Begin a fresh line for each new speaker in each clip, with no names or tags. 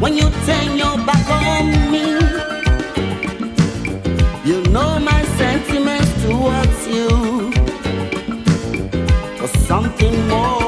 when you turn your back on me. You know my sentiments towards you, or something more.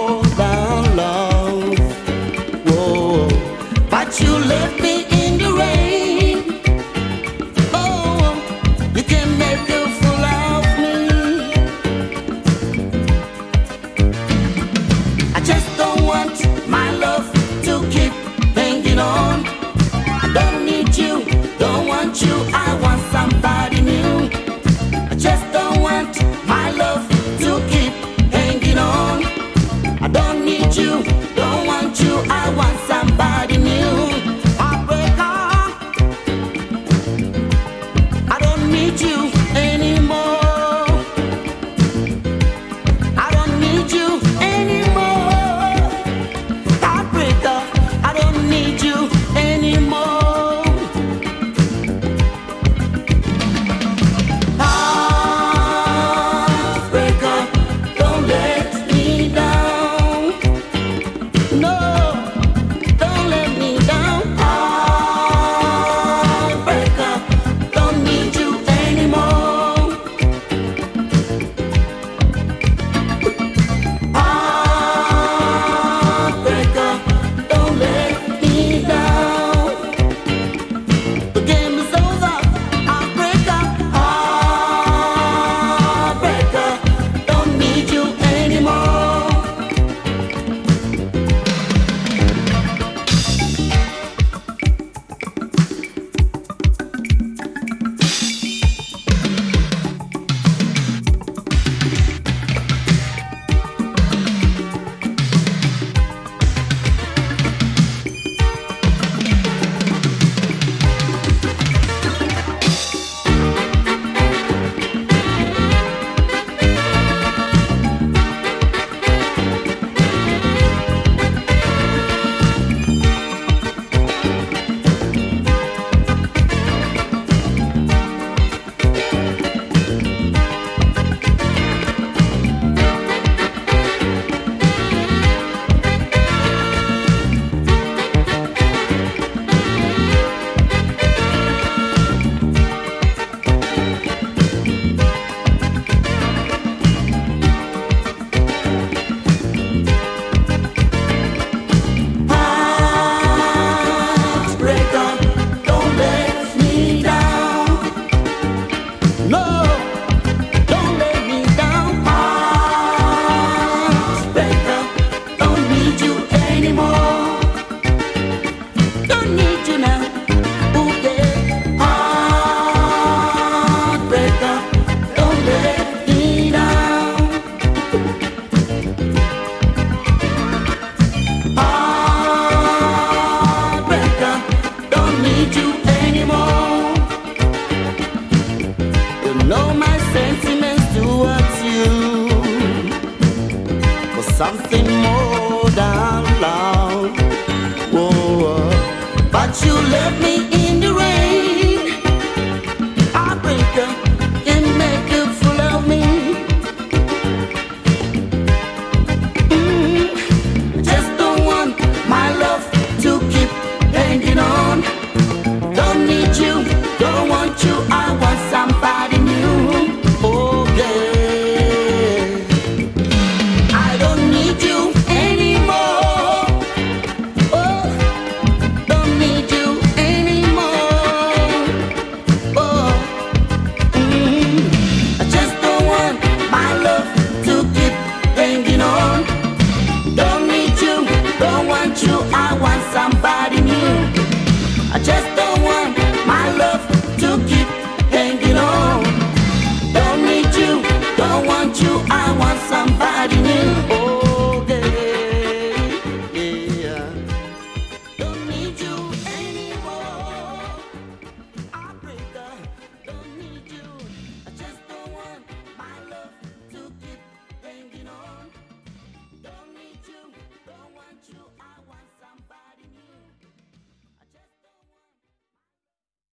something more.